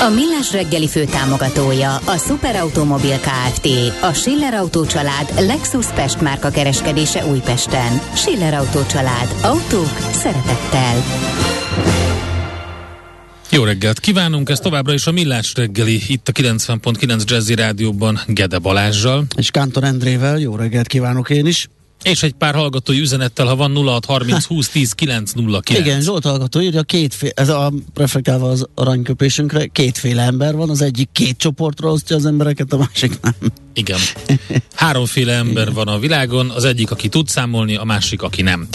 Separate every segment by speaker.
Speaker 1: A Millás reggeli fő támogatója a Superautomobil KFT, a Schiller Auto család Lexus Pest márka kereskedése Újpesten. Schiller Auto család. Autók szeretettel.
Speaker 2: Jó reggelt kívánunk, ez továbbra is a Millás reggeli, itt a 90.9 Jazzy Rádióban Gede Balázsjal.
Speaker 3: És Kántor Endrével, jó reggelt kívánok én is.
Speaker 2: És egy pár hallgatói üzenettel, ha van 0630 20 10 909.
Speaker 3: Igen, Zsolt hallgató írja, kétféle, ez a reflektálva az aranyköpésünkre, kétféle ember van, az egyik két csoportra osztja az embereket, a másik nem.
Speaker 2: Igen. Háromféle ember Igen. van a világon, az egyik, aki tud számolni, a másik, aki nem.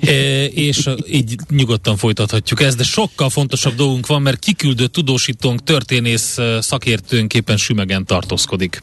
Speaker 2: e, és így nyugodtan folytathatjuk ezt, de sokkal fontosabb dolgunk van, mert kiküldött tudósítónk, történész szakértőnk éppen sümegen tartózkodik.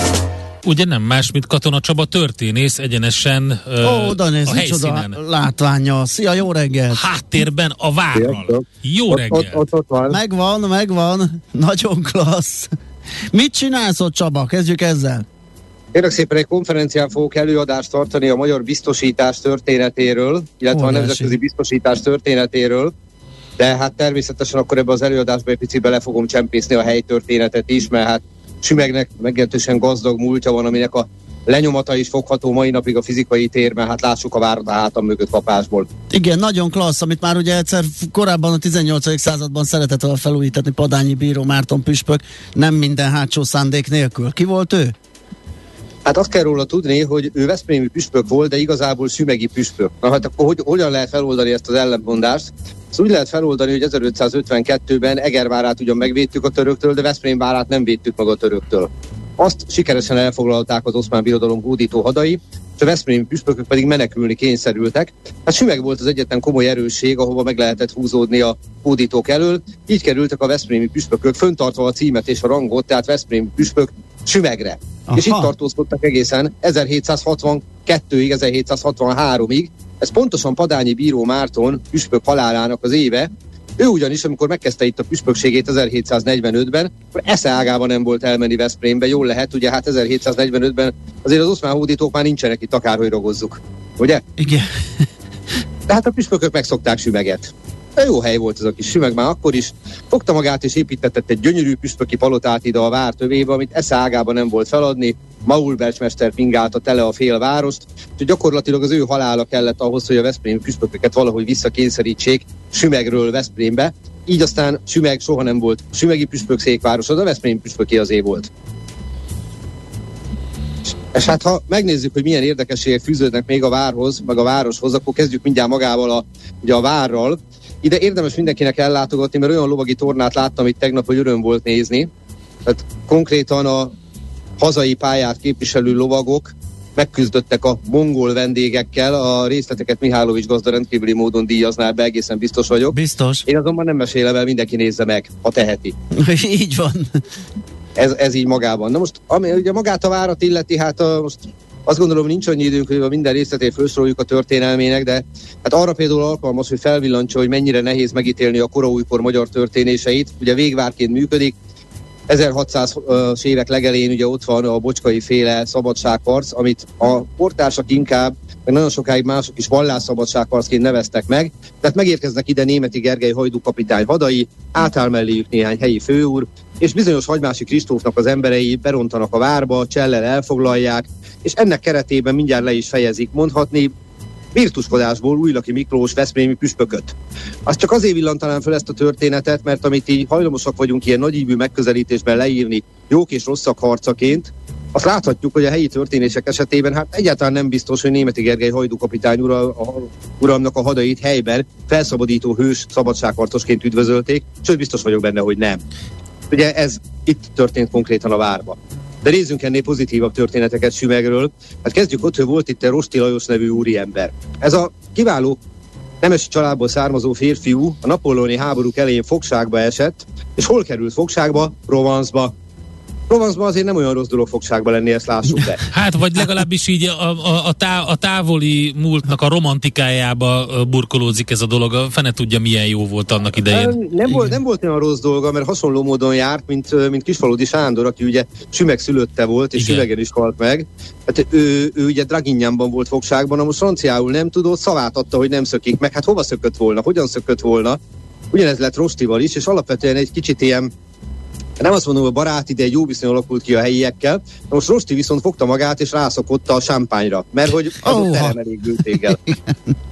Speaker 2: ugye nem más, mint Katona Csaba történész egyenesen
Speaker 3: Ó, oda néz, a helyszínen. látványa. Szia, jó reggelt!
Speaker 2: Háttérben a várral. Jó reggelt! Ott, ott, ott
Speaker 3: van. Megvan, megvan. Nagyon klassz. Mit csinálsz ott, Csaba? Kezdjük ezzel.
Speaker 4: Kérlek szépen egy konferencián fogok előadást tartani a magyar biztosítás történetéről, illetve Óriási. a nemzetközi biztosítás történetéről, de hát természetesen akkor ebbe az előadásba egy picit bele fogom csempészni a helytörténetet is, mert hát Sümegnek megjelentősen gazdag múltja van, aminek a lenyomata is fogható mai napig a fizikai térben, hát lássuk a várat a hátam mögött kapásból.
Speaker 3: Igen, nagyon klassz, amit már ugye egyszer korábban a 18. században szeretett felújítani Padányi Bíró Márton Püspök, nem minden hátsó szándék nélkül. Ki volt ő?
Speaker 4: Hát azt kell róla tudni, hogy ő Veszprémi püspök volt, de igazából szümegi püspök. Na hát akkor hogy, hogyan lehet feloldani ezt az ellentmondást? Ezt úgy lehet feloldani, hogy 1552-ben Egervárát ugyan megvédtük a töröktől, de Veszprém várát nem védtük meg a töröktől. Azt sikeresen elfoglalták az oszmán birodalom hódító hadai, és a Veszprémi püspökök pedig menekülni kényszerültek. Hát Sümeg volt az egyetlen komoly erősség, ahova meg lehetett húzódni a hódítók elől. Így kerültek a Veszprémi püspökök, föntartva a címet és a rangot, tehát Veszprémi püspök Sümegre. Aha. És itt tartózkodtak egészen 1762-ig, 1763-ig. Ez pontosan Padányi Bíró Márton püspök halálának az éve, ő ugyanis, amikor megkezdte itt a püspökségét 1745-ben, akkor esze ágában nem volt elmenni Veszprémbe, jól lehet, ugye hát 1745-ben azért az oszmán hódítók már nincsenek itt, akárhogy rogozzuk. Ugye?
Speaker 3: Igen.
Speaker 4: Tehát a püspökök megszokták süveget. De jó hely volt ez a kis sümeg már akkor is. Fogta magát és építetett egy gyönyörű püspöki palotát ide a vár tövébe, amit esze ágában nem volt feladni. Maul Bercsmester pingálta tele a fél várost, és gyakorlatilag az ő halála kellett ahhoz, hogy a Veszprém püspököket valahogy visszakényszerítsék Sümegről Veszprémbe. Így aztán Sümeg soha nem volt Sümegi püspök székváros, az a Veszprém püspöki az év volt. És hát ha megnézzük, hogy milyen érdekességek fűződnek még a várhoz, meg a városhoz, akkor kezdjük mindjárt magával a, ugye a várral. Ide érdemes mindenkinek ellátogatni, mert olyan lovagi tornát láttam itt tegnap, hogy öröm volt nézni. Tehát konkrétan a hazai pályát képviselő lovagok megküzdöttek a mongol vendégekkel, a részleteket Mihálovics gazda rendkívüli módon díjazná be, egészen biztos vagyok.
Speaker 3: Biztos.
Speaker 4: Én azonban nem mesélem el, mindenki nézze meg, ha teheti.
Speaker 3: így van.
Speaker 4: Ez, ez így magában. Na most, ami ugye magát a várat illeti, hát a, most azt gondolom, nincs annyi időnk, hogy minden részletét felsoroljuk a történelmének, de hát arra például alkalmas, hogy felvillantsa, hogy mennyire nehéz megítélni a koraújkor magyar történéseit. Ugye végvárként működik, 1600-as évek legelén ugye ott van a bocskai féle szabadságharc, amit a portársak inkább, meg nagyon sokáig mások is vallásszabadságharcként neveztek meg. Tehát megérkeznek ide Németi Gergely Hajdú kapitány vadai, átáll melléjük néhány helyi főúr, és bizonyos hagymási Kristófnak az emberei berontanak a várba, csellel elfoglalják, és ennek keretében mindjárt le is fejezik mondhatni, virtuskodásból Újlaki Miklós Veszprémi püspököt. Azt csak azért villantanám fel ezt a történetet, mert amit így hajlamosak vagyunk ilyen nagyívű megközelítésben leírni jók és rosszak harcaként, azt láthatjuk, hogy a helyi történések esetében hát egyáltalán nem biztos, hogy Németi Gergely hajdúkapitány ura, a, uramnak a hadait helyben felszabadító hős szabadságharcosként üdvözölték, sőt biztos vagyok benne, hogy nem. Ugye ez itt történt konkrétan a várba. De nézzünk ennél pozitívabb történeteket Sümegről. Hát kezdjük ott, hogy volt itt egy Rosti Lajos nevű úriember. Ez a kiváló nemesi családból származó férfiú a napolóni háborúk elején fogságba esett, és hol került fogságba? Provence-ba. Provence-ban azért nem olyan rossz dolog fogságba lenni, ezt lássuk be.
Speaker 2: Hát, vagy legalábbis így a, a, a, tá, a távoli múltnak a romantikájába burkolózik ez a dolog. A fene tudja, milyen jó volt annak idején.
Speaker 4: Nem volt, nem volt olyan rossz dolga, mert hasonló módon járt, mint, mint Kisfaludi Sándor, aki ugye Sümeg szülötte volt, és Igen. Sümegen is halt meg. Hát ő, ő ugye Draginyánban volt fogságban, most franciául nem tudott, szavát adta, hogy nem szökik meg. Hát hova szökött volna, hogyan szökött volna? Ugyanez lett Rostival is, és alapvetően egy kicsit ilyen nem azt mondom, hogy baráti, de egy jó viszony alakult ki a helyiekkel. Na most Rosti viszont fogta magát, és rászokott a sámpányra, mert hogy az oh, ott elég bőtéggel.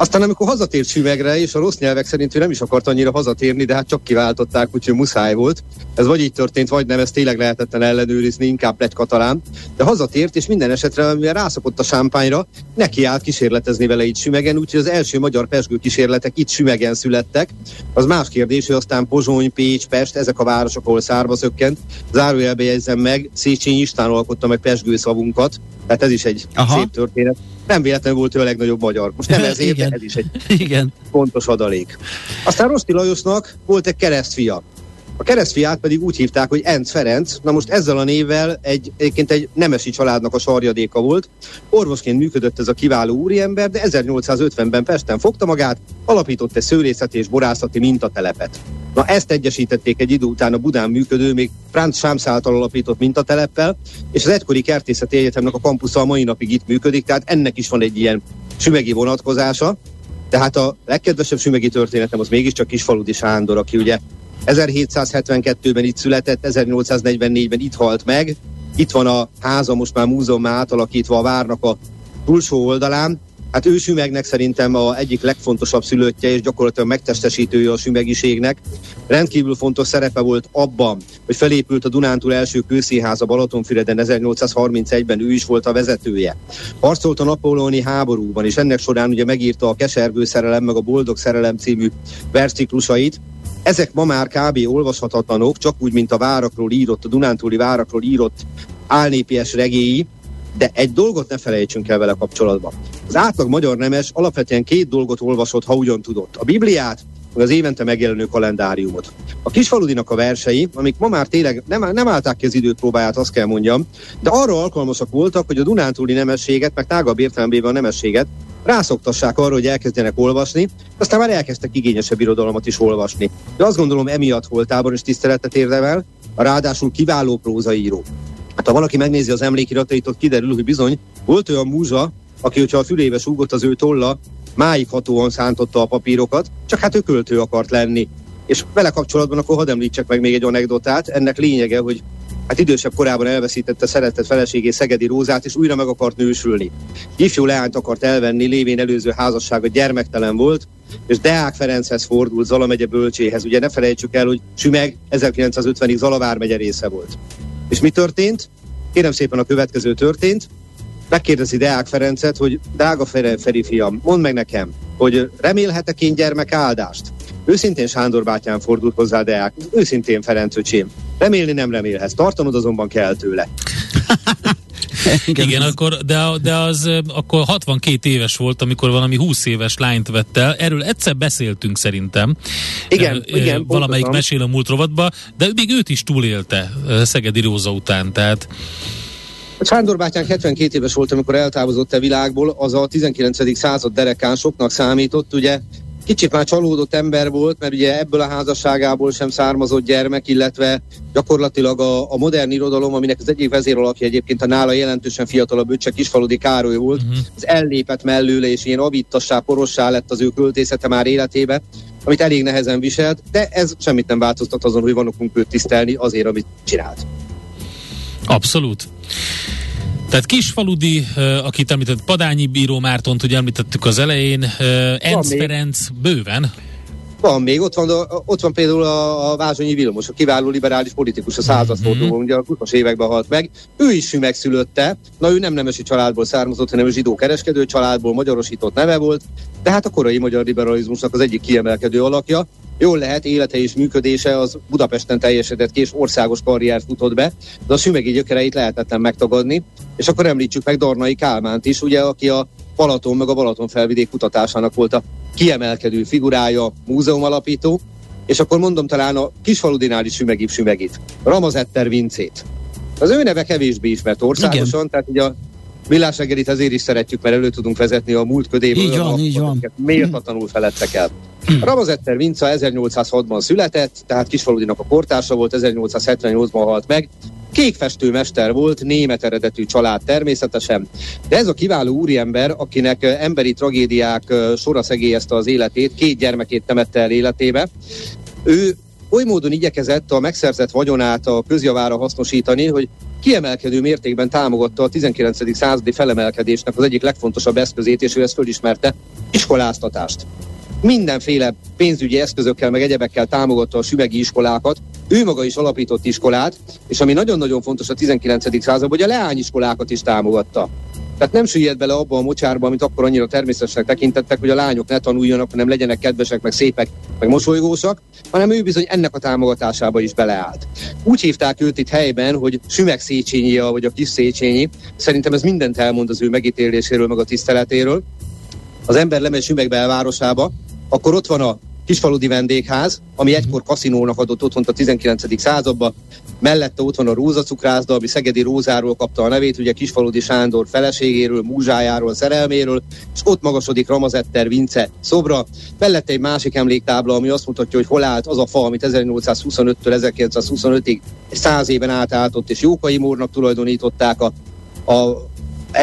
Speaker 4: Aztán amikor hazatért Sümegre, és a rossz nyelvek szerint ő nem is akart annyira hazatérni, de hát csak kiváltották, úgyhogy muszáj volt. Ez vagy így történt, vagy nem, ez tényleg lehetetlen ellenőrizni, inkább lett katalán. De hazatért, és minden esetre, mivel rászokott a sámpányra, neki állt kísérletezni vele itt Sümegen, úgyhogy az első magyar pesgő kísérletek itt Sümegen születtek. Az más kérdés, hogy aztán Pozsony, Pécs, Pest, ezek a városok, ahol szárba szökkent. Zárójelbe jegyzem meg, Széchenyi István alkotta meg pesgő szavunkat, tehát ez is egy Aha. szép történet nem véletlenül volt ő a legnagyobb magyar. Most nem ezért, de ez is egy Igen. fontos adalék. Aztán Rosti Lajosnak volt egy keresztfia. A keresztfiát pedig úgy hívták, hogy Enc Ferenc. Na most ezzel a névvel egy, egyébként egy nemesi családnak a sarjadéka volt. Orvosként működött ez a kiváló úriember, de 1850-ben Pesten fogta magát, alapított egy szőlészeti és borászati mintatelepet. Na ezt egyesítették egy idő után a Budán működő, még Franz Sámsz által alapított mintateleppel, és az egykori kertészeti egyetemnek a kampusza a mai napig itt működik, tehát ennek is van egy ilyen sümegi vonatkozása. Tehát a legkedvesebb sümegi történetem az mégiscsak Kisfaludi Sándor, aki ugye 1772-ben itt született, 1844-ben itt halt meg. Itt van a háza most már múzeum átalakítva a várnak a túlsó oldalán. Hát ő Sümegnek szerintem a egyik legfontosabb szülöttje, és gyakorlatilag megtestesítője a sümegiségnek. Rendkívül fontos szerepe volt abban, hogy felépült a Dunántúl első kőszínháza Balatonfüreden 1831-ben, ő is volt a vezetője. Harcolt a napolóni háborúban, és ennek során ugye megírta a Kesergő szerelem, meg a Boldog szerelem című verciklusait, ezek ma már kb. olvashatatlanok, csak úgy, mint a várakról írott, a Dunántúli várakról írott álnépies regéi, de egy dolgot ne felejtsünk el vele kapcsolatban. Az átlag magyar nemes alapvetően két dolgot olvasott, ha ugyan tudott. A Bibliát, meg az évente megjelenő kalendáriumot. A Kisfaludinak a versei, amik ma már tényleg nem, nem állták ki az időpróbáját, azt kell mondjam, de arra alkalmasak voltak, hogy a Dunántúli nemességet, meg tágabb értelemben a nemességet rászoktassák arra, hogy elkezdjenek olvasni, aztán már elkezdtek igényesebb irodalmat is olvasni. De azt gondolom emiatt voltában is tiszteletet érdemel, a ráadásul kiváló prózaíró. Hát ha valaki megnézi az emlékiratait, ott kiderül, hogy bizony volt olyan múzsa, aki, hogyha a fülébe súgott az ő tolla, máig hatóan szántotta a papírokat, csak hát ő költő akart lenni. És vele kapcsolatban akkor hadd említsek meg még egy anekdotát. Ennek lényege, hogy hát idősebb korában elveszítette szeretett feleségét Szegedi Rózát, és újra meg akart nősülni. Ifjú leányt akart elvenni, lévén előző házassága gyermektelen volt, és Deák Ferenchez fordult Zala megye bölcséhez. Ugye ne felejtsük el, hogy Sümeg 1950-ig Zalavár megye része volt. És mi történt? Kérem szépen a következő történt. Megkérdezi Deák Ferencet, hogy drága Feri fiam, mondd meg nekem, hogy remélhetek én gyermek áldást? Őszintén Sándor bátyám fordult hozzá Deák, őszintén Ferenc öcsém. Remélni nem remélhetsz, tartanod azonban kell tőle.
Speaker 2: Igen, Igen akkor, de, de az akkor 62 éves volt, amikor valami 20 éves lányt vett el. Erről egyszer beszéltünk szerintem.
Speaker 4: Igen, e, igen.
Speaker 2: Valamelyik mesél a múlt rovatba, de még őt is túlélte Szegedi Róza után, tehát
Speaker 4: Sándor bátyánk 72 éves volt, amikor eltávozott a világból, az a 19. század derekán soknak számított, ugye kicsit már csalódott ember volt, mert ugye ebből a házasságából sem származott gyermek, illetve gyakorlatilag a, a modern irodalom, aminek az egyik vezéralakja egyébként a nála jelentősen fiatalabb öccse Kisfaludi Károly volt, uh-huh. az ellépett mellőle, és ilyen avittassá, porossá lett az ő költészete már életébe, amit elég nehezen viselt, de ez semmit nem változtat azon, hogy vannak őt tisztelni azért, amit csinált.
Speaker 2: Abszolút. Tehát Kisfaludi, akit említett, Padányi Bíró Mártont, ugye említettük az elején, Enc Ferenc, bőven.
Speaker 4: Van még, ott van, ott van például a, a Vázsonyi Vilmos, a kiváló liberális politikus, a századforduló, mm-hmm. ugye a 20 években halt meg. Ő is megszülötte, na ő nem nemesi családból származott, hanem zsidó kereskedő családból, magyarosított neve volt, de hát a korai magyar liberalizmusnak az egyik kiemelkedő alakja. Jól lehet, élete és működése az Budapesten teljesedett ki, és országos karriert futott be, de a sümegi gyökereit lehetetlen megtagadni. És akkor említsük meg Darnai Kálmánt is, ugye, aki a Balaton meg a Balaton felvidék kutatásának volt a kiemelkedő figurája, múzeum alapító, és akkor mondom talán a kisfaludinál is sümegib sümegit, Ramazetter Vincét. Az ő neve kevésbé ismert országosan, Igen. tehát ugye a Millás reggelit azért is szeretjük, mert elő tudunk vezetni a múlt ködéből.
Speaker 3: Így van, így van.
Speaker 4: Méltatlanul felettek el. Hmm. Ramazetter Vinca 1806-ban született, tehát Kisfaludinak a kortársa volt, 1878-ban halt meg. Kékfestő mester volt, német eredetű család természetesen, de ez a kiváló úriember, akinek emberi tragédiák sora szegélyezte az életét, két gyermekét temette el életébe, ő oly módon igyekezett a megszerzett vagyonát a közjavára hasznosítani, hogy kiemelkedő mértékben támogatta a 19. századi felemelkedésnek az egyik legfontosabb eszközét, és ő ezt fölismerte, iskoláztatást. Mindenféle pénzügyi eszközökkel, meg egyebekkel támogatta a sümegi iskolákat. Ő maga is alapított iskolát, és ami nagyon-nagyon fontos a 19. században, hogy a leányiskolákat is támogatta. Tehát nem süllyed bele abba a mocsárba, amit akkor annyira természetesnek tekintettek, hogy a lányok ne tanuljanak, hanem legyenek kedvesek, meg szépek, meg mosolygósak, hanem ő bizony ennek a támogatásába is beleállt. Úgy hívták őt itt helyben, hogy Sümeg Széchenyi, vagy a kis Széchenyi. Szerintem ez mindent elmond az ő megítéléséről, meg a tiszteletéről. Az ember lemegy Sümeg belvárosába, akkor ott van a kisfaludi vendégház, ami egykor kaszinónak adott otthont a 19. században, mellette ott van a rózacukrászda, ami Szegedi Rózáról kapta a nevét, ugye Kisfaludi Sándor feleségéről, múzsájáról, szerelméről, és ott magasodik Ramazetter Vince szobra, mellette egy másik emléktábla, ami azt mutatja, hogy hol állt az a fa, amit 1825-től 1925-ig száz éven át álltott, és Jókai Mórnak tulajdonították a, a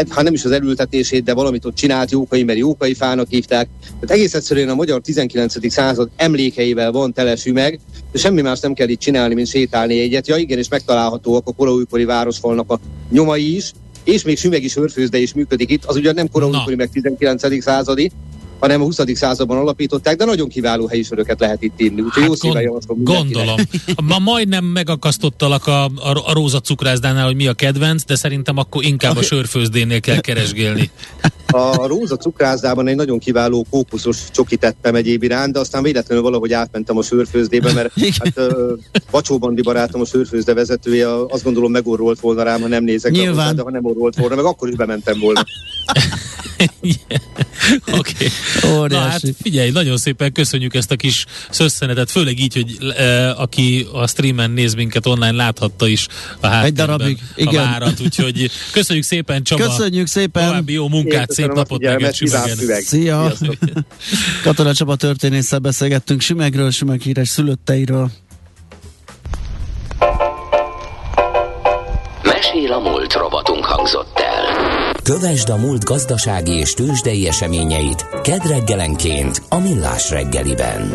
Speaker 4: ha nem is az elültetését, de valamit ott csinált Jókai, mert Jókai fának hívták. Tehát egész egyszerűen a magyar 19. század emlékeivel van telesű meg, de semmi más nem kell itt csinálni, mint sétálni egyet. Ja igen, és megtalálhatóak a koraújkori városfalnak a nyomai is, és még sümegi sörfőzde is működik itt, az ugye nem koraújkori, meg 19. századi, hanem a 20. században alapították, de nagyon kiváló helyismerőket lehet itt írni. Úgyhogy hát jó gond,
Speaker 2: Gondolom. Ma majdnem megakasztottalak a, a, a róza cukrászdánál, hogy mi a kedvenc, de szerintem akkor inkább a sörfőzdénél kell keresgélni.
Speaker 4: A róza cukrászdában egy nagyon kiváló kókuszos csokit tettem egyéb iránt, de aztán véletlenül valahogy átmentem a sörfőzdébe, mert hát Bacsó Bandi barátom, a sörfőzde vezetője, azt gondolom megorrolt volna rám, ha nem nézek
Speaker 3: Nyilván.
Speaker 4: Hozzá, de ha nem orrolt volna, meg akkor is bementem volna.
Speaker 2: Oké. Okay. Na hát figyelj, nagyon szépen köszönjük ezt a kis szösszenetet, főleg így, hogy e, aki a streamen néz minket online, láthatta is a háttérben Egy darabig, igen. a várat, úgyhogy köszönjük szépen Csaba.
Speaker 3: Köszönjük szépen.
Speaker 2: További jó munkát, szép napot neked
Speaker 3: Sümegen. Szia. Katona Csaba történésszel beszélgettünk Sümegről, Sümeg híres szülötteiről.
Speaker 5: Mesél a múlt robotunk hangzott el. Kövesd a múlt gazdasági és tőzsdei eseményeit kedd reggelenként a Millás reggeliben.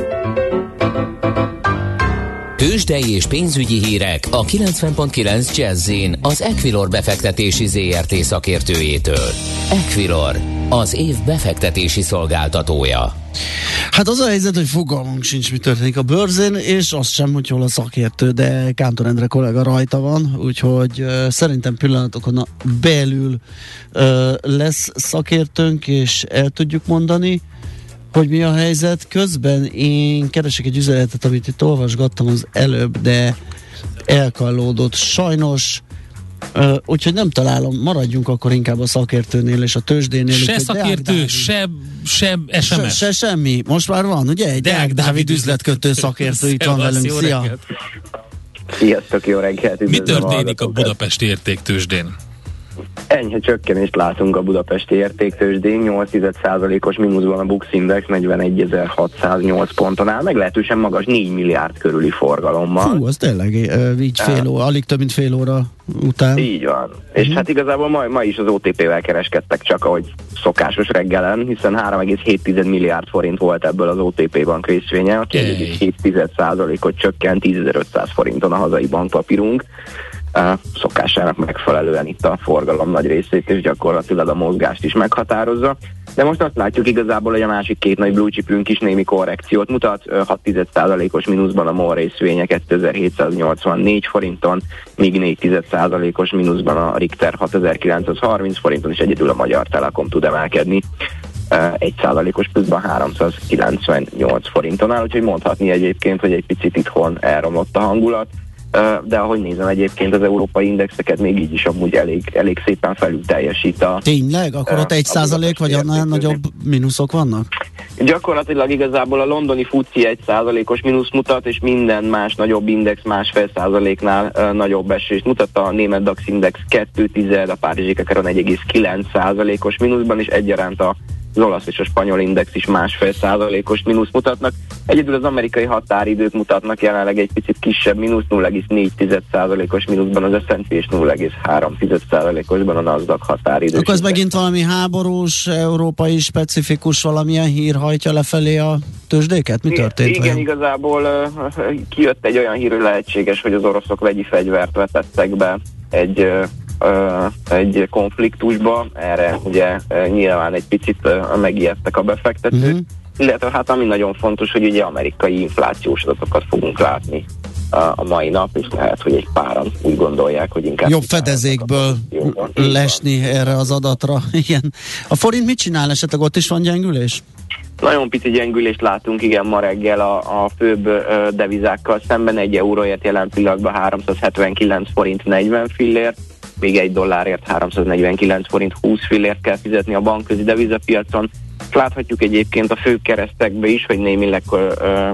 Speaker 5: Tőzsdei és pénzügyi hírek a 90.9 jazz az Equilor befektetési ZRT szakértőjétől. Equilor, az év befektetési szolgáltatója.
Speaker 3: Hát az a helyzet, hogy fogalmunk sincs, mi történik a bőrzén, és azt sem, hogy hol a szakértő, de Kántor Endre kollega rajta van, úgyhogy uh, szerintem pillanatokon belül uh, lesz szakértőnk, és el tudjuk mondani, hogy mi a helyzet. Közben én keresek egy üzenetet, amit itt olvasgattam az előbb, de elkallódott. Sajnos Uh, úgyhogy nem találom, maradjunk akkor inkább a szakértőnél és a tőzsdénél.
Speaker 2: Se szakértő, se, se SMS. Se,
Speaker 3: se semmi. Most már van, ugye? Egy Deák Dávid, Dávid üzletkötő szakértő itt van velünk. Szia!
Speaker 6: Sziasztok, jó reggelt!
Speaker 2: Mi történik a Budapesti értéktőzsdén?
Speaker 6: Enyhe csökkenést látunk a budapesti értéktősdén, 8%-os mínuszban a Bux Index 41.608 ponton áll, meglehetősen magas 4 milliárd körüli forgalommal.
Speaker 3: Fú, az tényleg így fél óra, alig több mint fél óra után.
Speaker 6: Így van. És hát igazából ma, ma is az OTP-vel kereskedtek csak, ahogy szokásos reggelen, hiszen 3,7 milliárd forint volt ebből az OTP bank részvénye, aki 1,7%-ot csökkent 10.500 forinton a hazai bankpapírunk szokásának megfelelően itt a forgalom nagy részét, és gyakorlatilag a mozgást is meghatározza. De most azt látjuk igazából, hogy a másik két nagy blue chipünk is némi korrekciót mutat, 6,1%-os mínuszban a MOL részvénye 2784 forinton, míg 4,1%-os mínuszban a Richter 6930 forinton, és egyedül a Magyar Telekom tud emelkedni. 1%-os pluszban 398 forinton áll, úgyhogy mondhatni egyébként, hogy egy picit itthon elromlott a hangulat de ahogy nézem egyébként az európai indexeket még így is amúgy elég, elég szépen felül teljesít a...
Speaker 3: Tényleg? Akkor ott egy százalék vagy annál nagyobb mínuszok vannak?
Speaker 6: Gyakorlatilag igazából a londoni FUCI egy százalékos mínusz mutat, és minden más nagyobb index másfél százaléknál uh, nagyobb esést mutat. A német DAX index 2 tized, a Párizsi Kekeron 1,9 százalékos mínuszban, és egyaránt a az olasz és a spanyol index is másfél százalékos mínusz mutatnak. Egyedül az amerikai határidők mutatnak jelenleg egy picit kisebb mínusz, 0,4 százalékos mínuszban az S&P és 0,3 százalékosban a NASDAQ határidő.
Speaker 3: Akkor ez megint valami háborús, európai specifikus valamilyen hír hajtja lefelé a tőzsdéket? Mi történt?
Speaker 6: Igen, igen igazából uh, kijött egy olyan hír, hogy lehetséges, hogy az oroszok vegyi fegyvert vetettek be egy egy konfliktusba, erre ugye nyilván egy picit megijedtek a befektetők, uh-huh. illetve hát ami nagyon fontos, hogy ugye amerikai inflációs adatokat fogunk látni a mai nap, és lehet, hogy egy páran úgy gondolják, hogy inkább...
Speaker 3: Jobb fedezékből lesni erre az adatra. Igen. A forint mit csinál? Esetleg ott is van gyengülés?
Speaker 6: Nagyon pici gyengülést látunk, igen, ma reggel a, a főbb ö, devizákkal szemben egy euróért jelen pillanatban 379 forint 40 fillért, még egy dollárért 349 forint 20 fillért kell fizetni a bankközi devizapiacon. Láthatjuk egyébként a fő keresztekbe is, hogy némileg ö,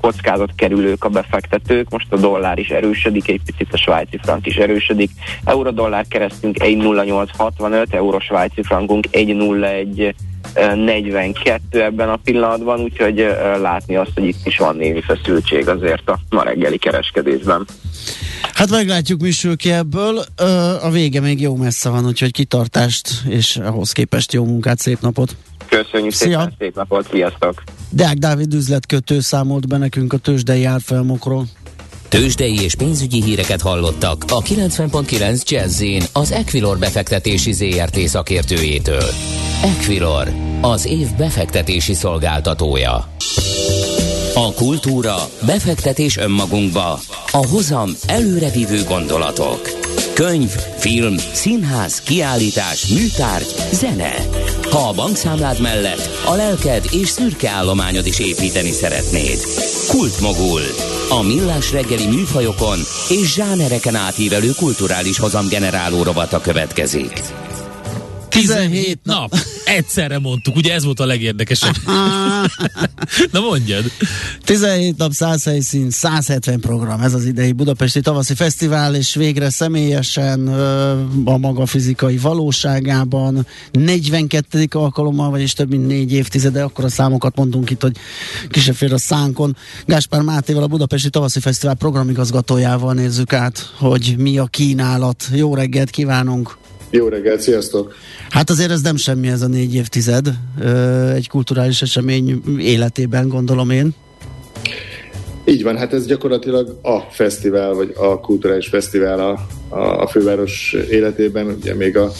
Speaker 6: kockázat kerülők a befektetők, most a dollár is erősödik, egy picit a svájci frank is erősödik. Euró-dollár keresztünk 1.0865, euró-svájci frankunk 1.01 42 ebben a pillanatban, úgyhogy látni azt, hogy itt is van némi feszültség azért a ma reggeli kereskedésben.
Speaker 3: Hát meglátjuk, mi sül ki ebből. A vége még jó messze van, úgyhogy kitartást és ahhoz képest jó munkát, szép napot!
Speaker 6: Köszönjük Szia. szépen, szép napot, sziasztok!
Speaker 3: Deák Dávid üzletkötő számolt be nekünk a tőzsdei árfolyamokról.
Speaker 5: Tőzsdei és pénzügyi híreket hallottak a 90.9 jazz az Equilor befektetési ZRT szakértőjétől. Equilor, az év befektetési szolgáltatója. A kultúra, befektetés önmagunkba, a hozam előrevívő gondolatok. Könyv, film, színház, kiállítás, műtárgy, zene. Ha a bankszámlád mellett a lelked és szürke állományod is építeni szeretnéd. Kultmogul. A millás reggeli műfajokon és zsánereken átívelő kulturális hozamgeneráló rovata következik.
Speaker 2: 17 nap. Egyszerre mondtuk, ugye ez volt a legérdekesebb. Na mondjad.
Speaker 3: 17 nap, 100 helyszín, 170 program, ez az idei Budapesti Tavaszi Fesztivál, és végre személyesen a maga fizikai valóságában 42. alkalommal, vagyis több mint négy évtizede, akkor a számokat mondunk itt, hogy kisebb a szánkon. Gáspár Mátéval, a Budapesti Tavaszi Fesztivál programigazgatójával nézzük át, hogy mi a kínálat. Jó reggelt kívánunk!
Speaker 7: Jó reggelt, sziasztok!
Speaker 3: Hát azért ez nem semmi ez a négy évtized egy kulturális esemény életében, gondolom én.
Speaker 7: Így van, hát ez gyakorlatilag a fesztivál, vagy a kulturális fesztivál a, a, a főváros életében, ugye még a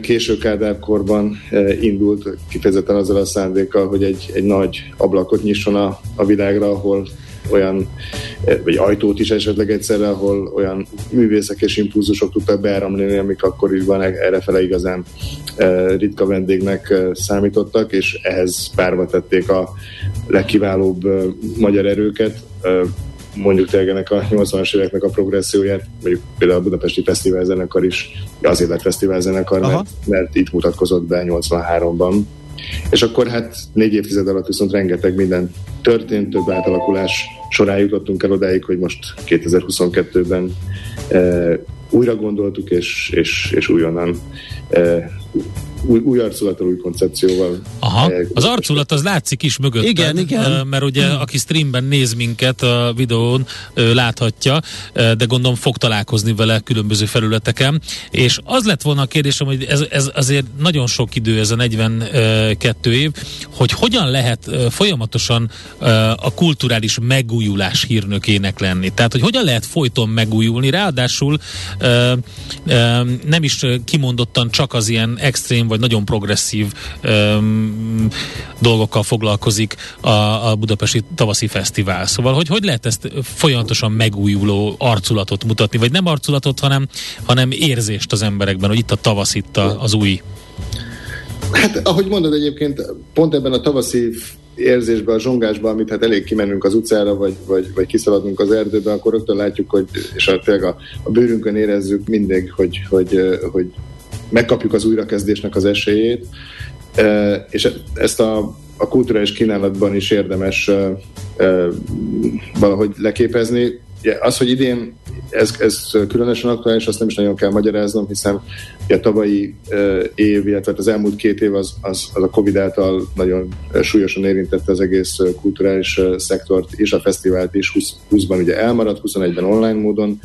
Speaker 7: késő Kádárkorban indult kifejezetten azzal a szándékkal, hogy egy, egy nagy ablakot nyisson a, a világra, ahol olyan, vagy ajtót is esetleg egyszerre, ahol olyan művészek és impulzusok tudtak beáramlani, amik akkoriban errefele igazán ritka vendégnek számítottak, és ehhez párba tették a legkiválóbb magyar erőket, mondjuk tényleg ennek a 80-as éveknek a progresszióját, mondjuk például a Budapesti Fesztivál zenekar is azért lett Fesztivál zenekar, mert, mert itt mutatkozott be 83-ban. És akkor hát négy évtized alatt viszont rengeteg minden történt, több átalakulás során jutottunk el odáig, hogy most 2022-ben e, újra gondoltuk, és, és, és újonnan új, új arculattal, új koncepcióval.
Speaker 2: Aha, az arculat az látszik is mögött.
Speaker 3: Igen, igen.
Speaker 2: Mert ugye aki streamben néz minket a videón, láthatja, de gondolom fog találkozni vele különböző felületeken. És az lett volna a kérdésem, hogy ez, ez azért nagyon sok idő, ez a 42 év, hogy hogyan lehet folyamatosan a kulturális megújulás hírnökének lenni. Tehát, hogy hogyan lehet folyton megújulni, ráadásul nem is kimondottan csak az ilyen extrém vagy nagyon progresszív dolgokkal foglalkozik a, a Budapesti Tavaszi Fesztivál. Szóval, hogy hogy lehet ezt folyamatosan megújuló arculatot mutatni, vagy nem arculatot, hanem, hanem érzést az emberekben, hogy itt a tavasz, itt a, az új.
Speaker 7: Hát, ahogy mondod egyébként, pont ebben a tavaszi érzésbe, a zsongásba, amit hát elég kimenünk az utcára, vagy, vagy, vagy kiszaladunk az erdőbe, akkor rögtön látjuk, hogy, és a, tényleg a, a bőrünkön érezzük mindig, hogy, hogy, hogy megkapjuk az újrakezdésnek az esélyét, és ezt a, a kulturális kínálatban is érdemes valahogy leképezni. Az, hogy idén ez, ez különösen aktuális, azt nem is nagyon kell magyaráznom, hiszen a tavalyi év, illetve hát az elmúlt két év az, az, az a Covid által nagyon súlyosan érintette az egész kulturális szektort és a fesztivált is. 20, 20-ban ugye elmaradt, 21-ben online módon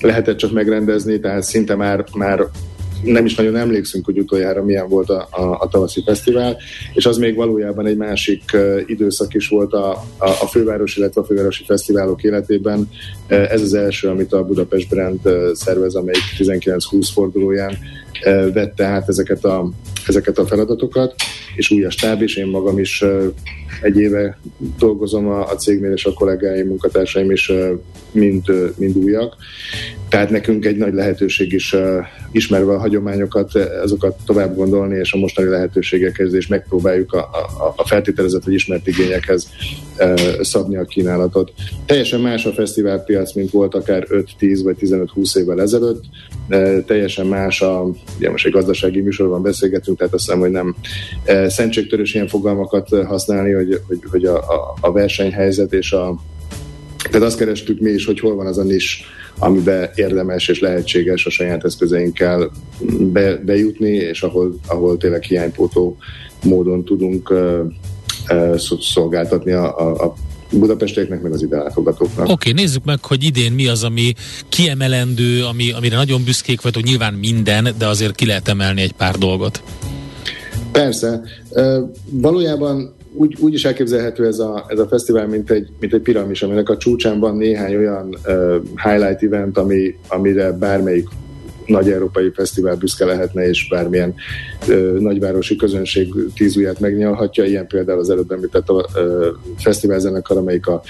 Speaker 7: lehetett csak megrendezni, tehát szinte már, már nem is nagyon emlékszünk, hogy utoljára milyen volt a, a, a tavaszi fesztivál, és az még valójában egy másik időszak is volt a, a, a főváros, illetve a fővárosi fesztiválok életében. Ez az első, amit a Budapest Brand szervez, amelyik 19-20 fordulóján vette át ezeket a, ezeket a feladatokat, és új a stáb is, én magam is egy éve dolgozom a, a cégnél, és a kollégáim, munkatársaim is mind, mind újak. Tehát nekünk egy nagy lehetőség is, ismerve a hagyományokat, azokat tovább gondolni, és a mostani lehetőségekhez, és megpróbáljuk a, a, a feltételezett vagy ismert igényekhez szabni a kínálatot. Teljesen más a fesztiválpiac, mint volt akár 5-10 vagy 15-20 évvel ezelőtt. Teljesen más a, ugye most egy gazdasági műsorban beszélgetünk, tehát azt hiszem, hogy nem uh, szentségtörős ilyen fogalmakat használni, hogy, hogy, hogy a, a, a versenyhelyzet és a tehát azt kerestük mi is, hogy hol van az a nis, amiben érdemes és lehetséges a saját eszközeinkkel be, bejutni, és ahol, ahol tényleg hiánypótó módon tudunk uh, uh, szolgáltatni a, a, a budapestieknek, meg az ide látogatóknak.
Speaker 2: Oké, okay, nézzük meg, hogy idén mi az, ami kiemelendő, ami, amire nagyon büszkék vagytok, nyilván minden, de azért ki lehet emelni egy pár dolgot.
Speaker 7: Persze. Valójában úgy, úgy is elképzelhető ez a, ez a fesztivál, mint egy, mint egy piramis, aminek a csúcsán van néhány olyan uh, highlight event, ami, amire bármelyik nagy európai fesztivál büszke lehetne, és bármilyen ö, nagyvárosi közönség tízúját megnyalhatja. Ilyen például az előbb említett a ö, fesztiválzenekar, amelyik a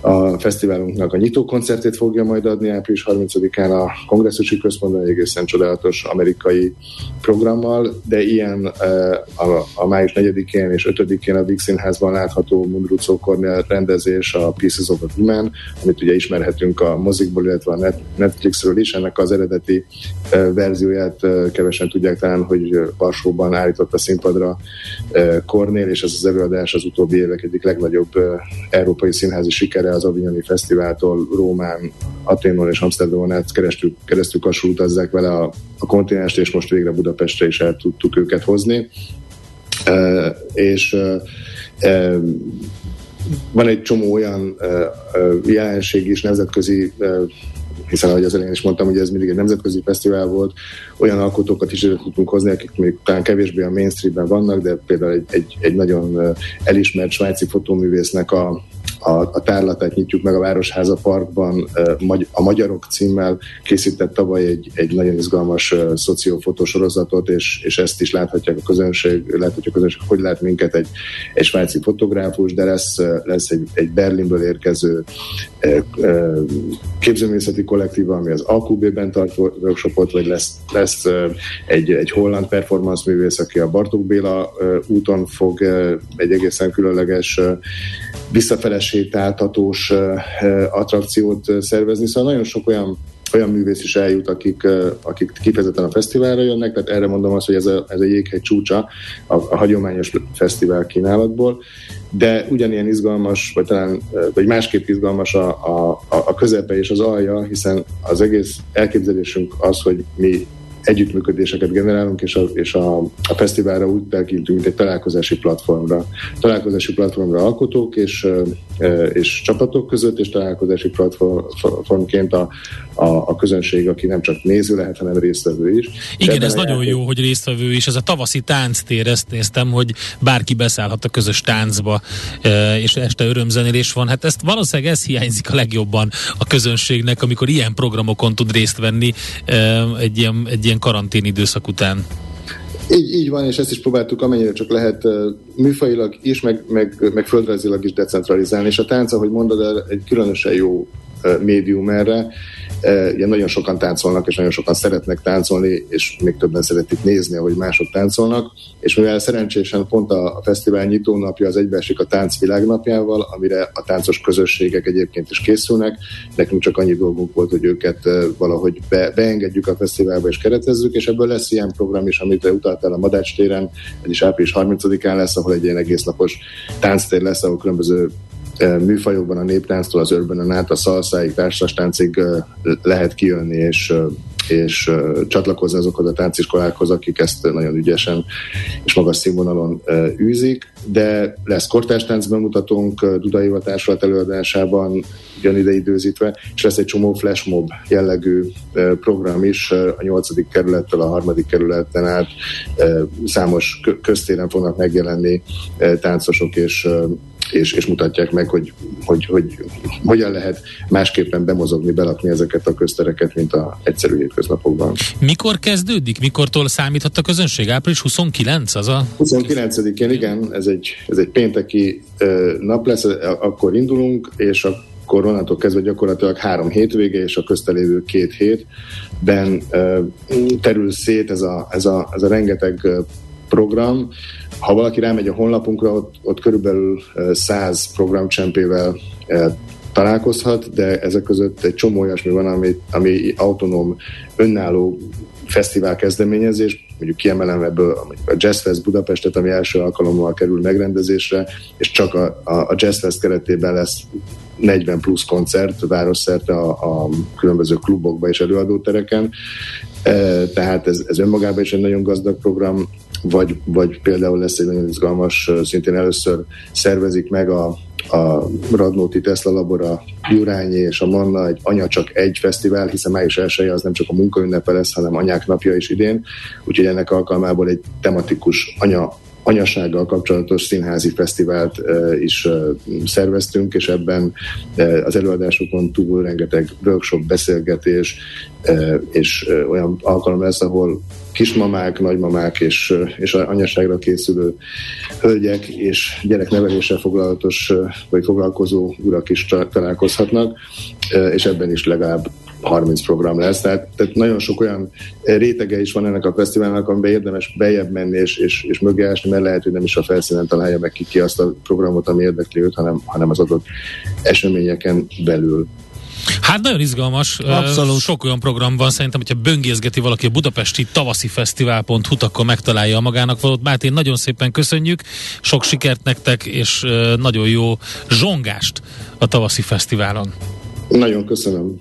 Speaker 7: a fesztiválunknak a nyitó koncertét fogja majd adni április 30-án a kongresszusi központban, egy egészen csodálatos amerikai programmal, de ilyen eh, a, a május 4-én és 5-én a Víg Színházban látható Mundrucó Cornél rendezés, a Pieces of a Woman, amit ugye ismerhetünk a mozikból, illetve a Netflixről is. Ennek az eredeti eh, verzióját eh, kevesen tudják talán, hogy Varsóban állított a színpadra Cornél, és ez az előadás az utóbbi évek egyik legnagyobb európai színházi sikere az Avignoni Fesztiváltól Rómán, Aténról és Amsterdamon át keresztül, keresztül utazzák vele a, a kontinenst, és most végre Budapestre is el tudtuk őket hozni. E, és e, van egy csomó olyan e, jelenség is, nemzetközi hiszen ahogy az elején is mondtam, hogy ez mindig egy nemzetközi fesztivál volt, olyan alkotókat is tudtunk hozni, akik még talán kevésbé a mainstreamben vannak, de például egy, egy, egy nagyon elismert svájci fotóművésznek a, a, a tárlatát nyitjuk meg a Városháza Parkban, a Magyarok címmel készített tavaly egy, egy nagyon izgalmas szociófotosorozatot, és, és ezt is láthatják a közönség, láthatja a közönség, hogy lát minket egy, egy svájci fotográfus, de lesz, lesz egy, egy Berlinből érkező képzőművészeti kollektíva, ami az AQB-ben tart workshopot, vagy lesz, lesz egy, egy holland performance művész, aki a Bartók Béla úton fog egy egészen különleges visszafele sétáltatós attrakciót szervezni. Szóval nagyon sok olyan olyan művész is eljut, akik, akik kifejezetten a fesztiválra jönnek, tehát erre mondom azt, hogy ez a, ez a jéghegy csúcsa a, a hagyományos fesztivál kínálatból, de ugyanilyen izgalmas, vagy talán vagy másképp izgalmas a, a, a közepe és az alja, hiszen az egész elképzelésünk az, hogy mi együttműködéseket generálunk, és a, és a, a fesztiválra úgy tekintünk, mint egy találkozási platformra. Találkozási platformra alkotók és, és csapatok között, és találkozási platformként a, a, a közönség, aki nem csak néző lehet, hanem résztvevő is.
Speaker 2: Igen, ez nagyon játék... jó, hogy résztvevő is. Ez a tavaszi tánctér, ezt néztem, hogy bárki beszállhat a közös táncba, és este örömzenélés van. Hát ezt valószínűleg ez hiányzik a legjobban a közönségnek, amikor ilyen programokon tud részt venni egy ilyen, egy ilyen karantén időszak után.
Speaker 7: Így, így van, és ezt is próbáltuk amennyire csak lehet műfajilag is, meg, meg, meg földrajzilag is decentralizálni, és a tánc, ahogy mondod, egy különösen jó médium erre. Ugye nagyon sokan táncolnak, és nagyon sokan szeretnek táncolni, és még többen szeretik nézni, ahogy mások táncolnak. És mivel szerencsésen pont a fesztivál nyitónapja az egybeesik a tánc világnapjával, amire a táncos közösségek egyébként is készülnek, nekünk csak annyi dolgunk volt, hogy őket valahogy be, beengedjük a fesztiválba és keretezzük, és ebből lesz ilyen program is, amit utaltál a Madács téren, ez is április 30-án lesz, ahol egy ilyen egész napos tánctér lesz, ahol különböző műfajokban a néptánctól az örben át a szalszáig, társastáncig lehet kijönni és és csatlakozni azokhoz a tánciskolákhoz, akik ezt nagyon ügyesen és magas színvonalon űzik, de lesz kortárs tánc bemutatónk Dudai Társulat előadásában, ugyanide időzítve, és lesz egy csomó flashmob jellegű program is a 8. kerülettől a 3. kerületen át számos köztéren fognak megjelenni táncosok és és, és mutatják meg, hogy, hogy, hogy hogyan lehet másképpen bemozogni, belakni ezeket a köztereket, mint a egyszerű hétköznapokban.
Speaker 2: Mikor kezdődik? Mikortól számíthat a közönség? Április 29 az a...
Speaker 7: 29-én, igen, ez egy, ez egy pénteki nap lesz, akkor indulunk, és a akkor onnantól kezdve gyakorlatilag három hétvége és a köztelévő két hétben terül szét ez a, ez a, ez a rengeteg program. Ha valaki rámegy a honlapunkra, ott, ott körülbelül 100 programcsempével találkozhat, de ezek között egy csomó olyasmi van, ami, ami autonóm, önálló fesztivál kezdeményezés, mondjuk kiemelem ebből a Jazz Fest Budapestet, ami első alkalommal kerül megrendezésre, és csak a, a, a Jazz keretében lesz 40 plusz koncert városszerte a, a különböző klubokba és előadótereken. E, tehát ez, ez önmagában is egy nagyon gazdag program, vagy, vagy például lesz egy nagyon izgalmas, szintén először szervezik meg a, a Radnóti Tesla Labor, a Jurányi és a Manna egy Anya csak egy fesztivál, hiszen május elsője az nem csak a munkaünnepe lesz, hanem anyák napja is idén, úgyhogy ennek alkalmából egy tematikus anya anyasággal kapcsolatos színházi fesztivált is szerveztünk, és ebben az előadásokon túl rengeteg workshop, beszélgetés, és olyan alkalom lesz, ahol kismamák, nagymamák és, és anyaságra készülő hölgyek és gyerekneveléssel foglalatos vagy foglalkozó urak is találkozhatnak, és ebben is legalább 30 program lesz, tehát, tehát nagyon sok olyan rétege is van ennek a fesztiválnak, amiben érdemes bejebb menni és, és, és mögé ásni, mert lehet, hogy nem is a felszínen találja meg ki, ki azt a programot, ami érdekli őt, hanem, hanem az adott eseményeken belül.
Speaker 2: Hát nagyon izgalmas. Abszolút. Sok olyan program van, szerintem, hogyha böngészgeti valaki a budapesti tavaszi fesztivál.hu, akkor megtalálja a magának valót. Máté, nagyon szépen köszönjük, sok sikert nektek, és nagyon jó zsongást a tavaszi fesztiválon.
Speaker 7: Nagyon köszönöm.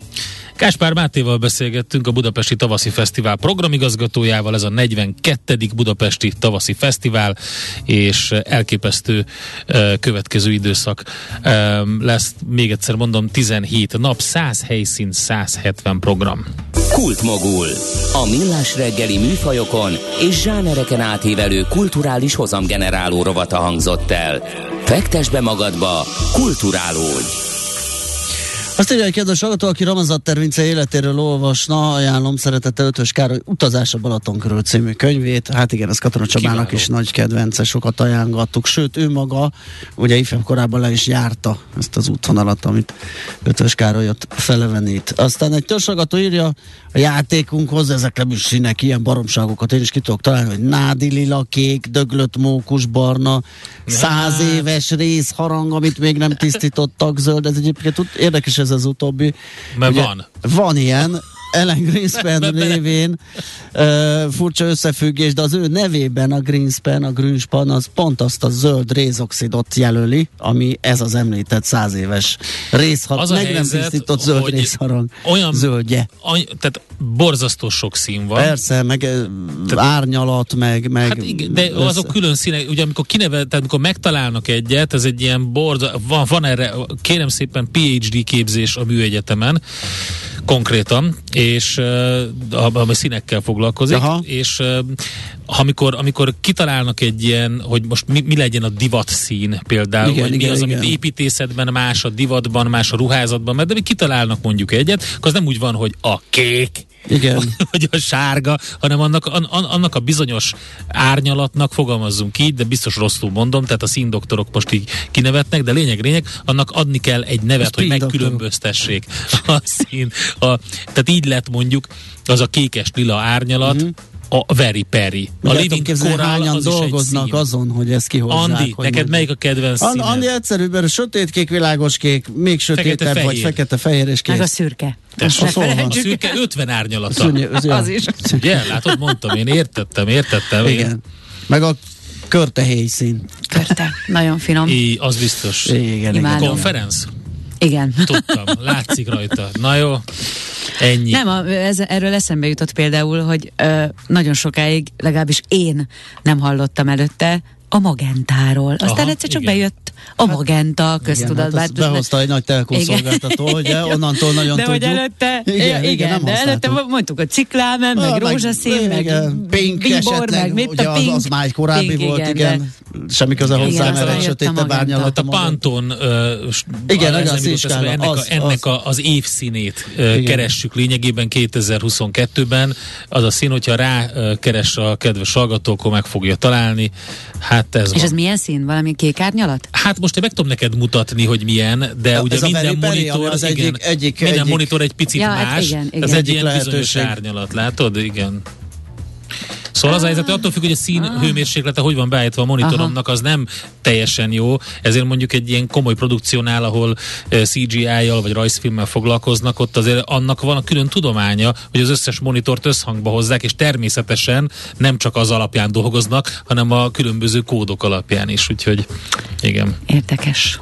Speaker 2: Káspár Mátéval beszélgettünk a Budapesti Tavaszi Fesztivál programigazgatójával, ez a 42. Budapesti Tavaszi Fesztivál, és elképesztő következő időszak lesz, még egyszer mondom, 17 nap, 100 helyszín, 170 program.
Speaker 5: Kultmogul. A millás reggeli műfajokon és zsánereken átívelő kulturális hozamgeneráló rovata hangzott el. Fektes be magadba, kulturálódj!
Speaker 3: Azt írja egy kedves hallgató, aki Ramazat Tervince életéről olvasna, ajánlom szeretettel Ötös Károly Utazás a Balaton körül című könyvét. Hát igen, ez Katona Csabának is nagy kedvence, sokat ajánlgattuk. Sőt, ő maga ugye ifjabb korában le is járta ezt az útvonalat, amit Ötös Károly ott felevenít. Aztán egy törzs hallgató írja, játékunkhoz, ezek nem is színek, ilyen baromságokat én is ki tudok találni, hogy nádi lila, kék, döglött mókus, barna, száz éves rész harang, amit még nem tisztítottak zöld, ez egyébként érdekes ez az utóbbi.
Speaker 2: Mert Ugye, van.
Speaker 3: Van ilyen, ellen Greenspan névén uh, furcsa összefüggés, de az ő nevében a Greenspan, a Greenspan az pont azt a zöld rézoxidot jelöli, ami ez az említett száz éves részharang, az meg helyzet, nem tisztított zöld részharang
Speaker 2: olyan,
Speaker 3: zöldje.
Speaker 2: Any, tehát borzasztó sok szín van.
Speaker 3: Persze, meg tehát, árnyalat, meg... meg
Speaker 2: hát igen, de össze. azok külön színek, ugye amikor kineve, tehát amikor megtalálnak egyet, ez egy ilyen borza, van, van erre, kérem szépen PhD képzés a műegyetemen, konkrétan, és ami színekkel foglalkozik, Aha. és amikor, amikor kitalálnak egy ilyen, hogy most mi, mi legyen a divat szín például, igen, vagy igen, mi az, igen. amit építészetben más, a divatban, más a ruházatban, mert de mi kitalálnak mondjuk egyet, akkor az nem úgy van, hogy a kék,
Speaker 3: igen.
Speaker 2: vagy a sárga, hanem annak, an, annak a bizonyos árnyalatnak, fogalmazzunk így, de biztos rosszul mondom, tehát a színdoktorok most így kinevetnek, de lényeg, lényeg, annak adni kell egy nevet, hogy megkülönböztessék a szín. A, tehát így lett mondjuk az a kékes lila árnyalat, mm-hmm a Very Perry.
Speaker 3: A Living Coral hányan az dolgoznak azon, hogy ezt kihozzák.
Speaker 2: Andi, neked
Speaker 3: mondjam.
Speaker 2: melyik a kedvenc
Speaker 3: színed? Andi egyszerűbb, mert a sötétkék, világoskék, még sötétebb, fekete, vagy fekete-fehér és kész.
Speaker 8: Meg a szürke.
Speaker 2: Tessék, a szürke 50 árnyalata. Szűnye, az is. Ugye, látod, mondtam, én értettem, értettem.
Speaker 3: Igen. Én. Meg a körtehéj szín.
Speaker 8: Körte, nagyon finom.
Speaker 2: I, az biztos.
Speaker 3: Igen, igen.
Speaker 2: Konferenc?
Speaker 8: Igen.
Speaker 2: Tudtam, látszik rajta. Na jó, ennyi.
Speaker 8: Nem, a, ez, erről eszembe jutott például, hogy ö, nagyon sokáig, legalábbis én nem hallottam előtte, a Magentáról. Aztán Aha, egyszer csak igen. bejött a hát, Magenta köztudatba.
Speaker 3: Hát behozta egy nagy telekonszolgáltató, ugye? Onnantól nagyon
Speaker 8: de
Speaker 3: tudjuk.
Speaker 8: De hogy előtte, igen, igen, igen de előtte mondtuk a ciklámen, meg ah, rózsaszín, meg,
Speaker 3: pink bíbor, meg mit a pink. Az, az már egy korábbi pink, volt, igen. igen. Semmi köze hozzá, mert egy sötétebb árnyalat.
Speaker 2: A Panton
Speaker 3: igen, a
Speaker 2: ennek, a, a, az évszínét keressük lényegében 2022-ben. Az a szín, hogyha rá keres a kedves hallgató, akkor meg fogja találni. Hát ez
Speaker 8: És van. ez milyen szín? Valami kék árnyalat?
Speaker 2: Hát most én meg tudom neked mutatni, hogy milyen, de ja, ugye minden monitor, az igen, egyik, egyik, minden egyik. monitor egy picit ja, hát más. Hát igen, igen. Ez egy ilyen bizonyos árnyalat, látod? Igen. Szóval az a helyzet, hogy attól függ, hogy a szín ah. hőmérséklete hogy van beállítva a monitoromnak, az nem teljesen jó. Ezért mondjuk egy ilyen komoly produkciónál, ahol eh, CGI-jal vagy rajzfilmmel foglalkoznak, ott azért annak van a külön tudománya, hogy az összes monitort összhangba hozzák, és természetesen nem csak az alapján dolgoznak, hanem a különböző kódok alapján is. Úgyhogy igen.
Speaker 8: Érdekes.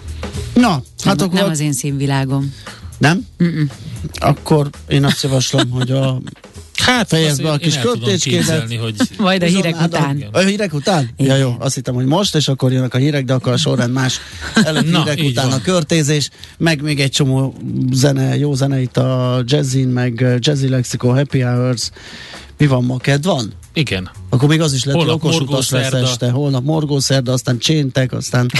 Speaker 3: Na, hát
Speaker 8: nem,
Speaker 3: akkor...
Speaker 8: Nem az én színvilágom.
Speaker 3: Nem? Mm-mm. Akkor én azt javaslom, hogy a
Speaker 2: Hát fejezd be a kis költécskédet. Hogy...
Speaker 8: Majd a hírek után.
Speaker 3: A hírek után? Igen. Ja jó, azt hittem, hogy most, és akkor jönnek a hírek, de akkor a sorrend más előtt Na, hírek után van. a körtézés, meg még egy csomó zene, jó zene itt a Jazzin, meg Jazzy Lexico, Happy Hours. Mi van ma? Ked van?
Speaker 2: Igen.
Speaker 3: Akkor még az is lett, hogy okos utas lesz este. Holnap morgószerda, aztán cséntek, aztán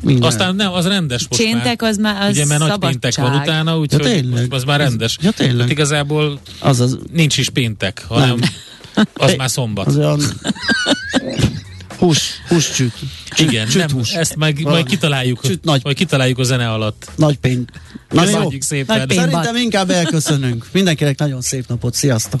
Speaker 3: minden.
Speaker 2: Aztán nem, az rendes most
Speaker 8: Cséntek
Speaker 2: már.
Speaker 8: az már az
Speaker 2: Ugye, mert nagy péntek van utána, úgyhogy ja, most az már rendes.
Speaker 3: Ja, tényleg. Hát
Speaker 2: igazából az az... nincs is péntek, hanem nem. az már szombat. Az olyan...
Speaker 3: Hús, húscsüt.
Speaker 2: Igen, csüt, nem, hús. ezt meg, majd kitaláljuk, csüt, nagy, majd kitaláljuk a zene alatt.
Speaker 3: Nagy pénk. Na
Speaker 2: jó, szépen. Nagy
Speaker 3: Szerintem inkább elköszönünk. Mindenkinek nagyon szép napot, sziasztok!